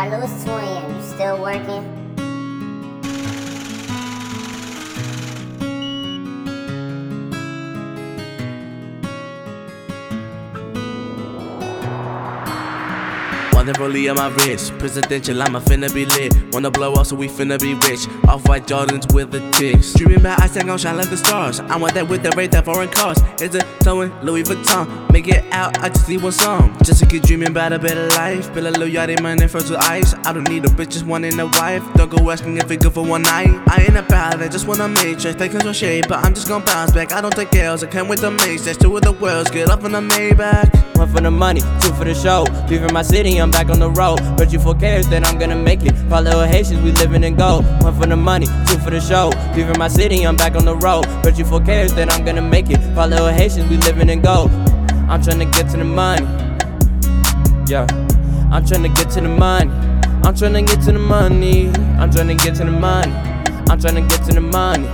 Carlos Twin, you still working? Wanna rollie on my wrist. Presidential, I'm a finna be lit. Wanna blow up, so we finna be rich. Off white Jordans with the ticks. Dreaming about ice, I gon' shine like the stars. I want that with the rate that foreign cars. It's a towing Louis Vuitton. Make it out, I just need one song. Just to keep dreaming about a better life. Build a little yachty, money first with ice. I don't need a bitch, just wanting a wife. Don't go asking if it good for one night. I ain't about that, just wanna make sure. They can shade, but I'm just gon' bounce back. I don't take L's, I can't wait to make That's two of the worlds. Get up in the Maybach. For the money, two for the show. Leaving my city, I'm back on the road. But you for cares, then I'm gonna make it. Follow Haitians, we living in gold. One for the money, two for the show. Leaving my city, I'm back on the road. But you for cares, then I'm gonna make it. Follow Haitians, we living in gold. I'm tryna get to the money. Yeah, I'm tryna get to the money. I'm tryna get to the money. I'm tryna get to the money. I'm tryna get to the money.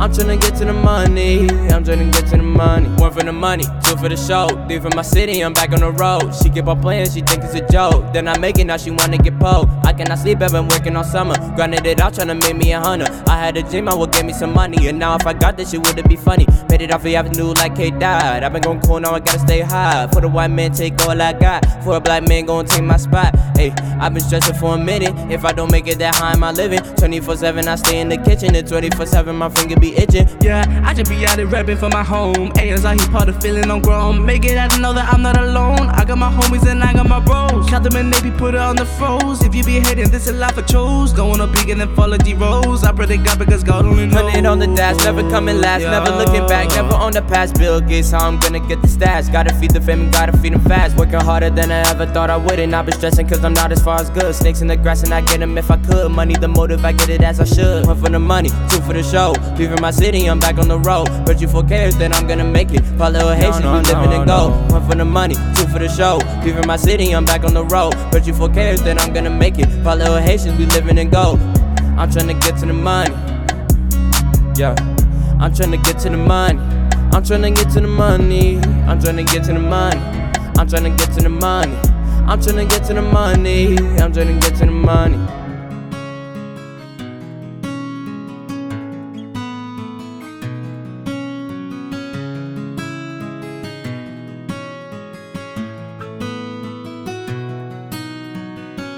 I'm tryna get to the money. I'm tryna get to the money. One for the money, two for the show. three for my city, I'm back on the road. She keep on playing, she think it's a joke. Then I make it, now she wanna get pulled. I cannot sleep, I've been working all summer. Grinded it out, tryna make me a hunter. I had a dream, I would get me some money. And now if I got this shit, would it be funny? Made it off the avenue like K died. I've been going cool, now I gotta stay high. For the white man, take all I got. For a black man, gon' take my spot. Hey, I've been stressing for a minute. If I don't make it that high in my living, 24 7, I stay in the kitchen. And 24 7, my finger be itching. Yeah, I just be out here rapping for my home. AS out here part of feeling I'm grown. Make it out to know that I'm not alone. I got my homies and I got my bros. Count them and they be put it on the froze. If you be hating, this is life I chose. Going up big and then follow the roads. I pray to God because God only knows. Put it on the dash, never coming last, Yeah. never looking back, never on the past. Bill Gates, how I'm gonna get the stats. Gotta feed the fam and gotta feed them fast. Working harder than I ever thought I would, and I've been stressing cause I'm not as far as good. Snakes in the grass, and I get them if I could. Money, the motive, I get it as I should. One for the money, two for the show. Leaving my city, I'm back on the road. But you for cares, then I'm gonna make it. Follow a Haitian, no, we living no, in gold. no. One for the money, two for the show. Leaving my city, I'm back on the road. But you for cares, then I'm gonna make it. Follow Haitians, we living in gold. I'm tryna get to the money. Yeah, I'm tryna get to the money. I'm tryna get to the money. I'm tryna get to the money. I'm tryna get to the money. I'm tryna get to the money. I'm tryna get to the money.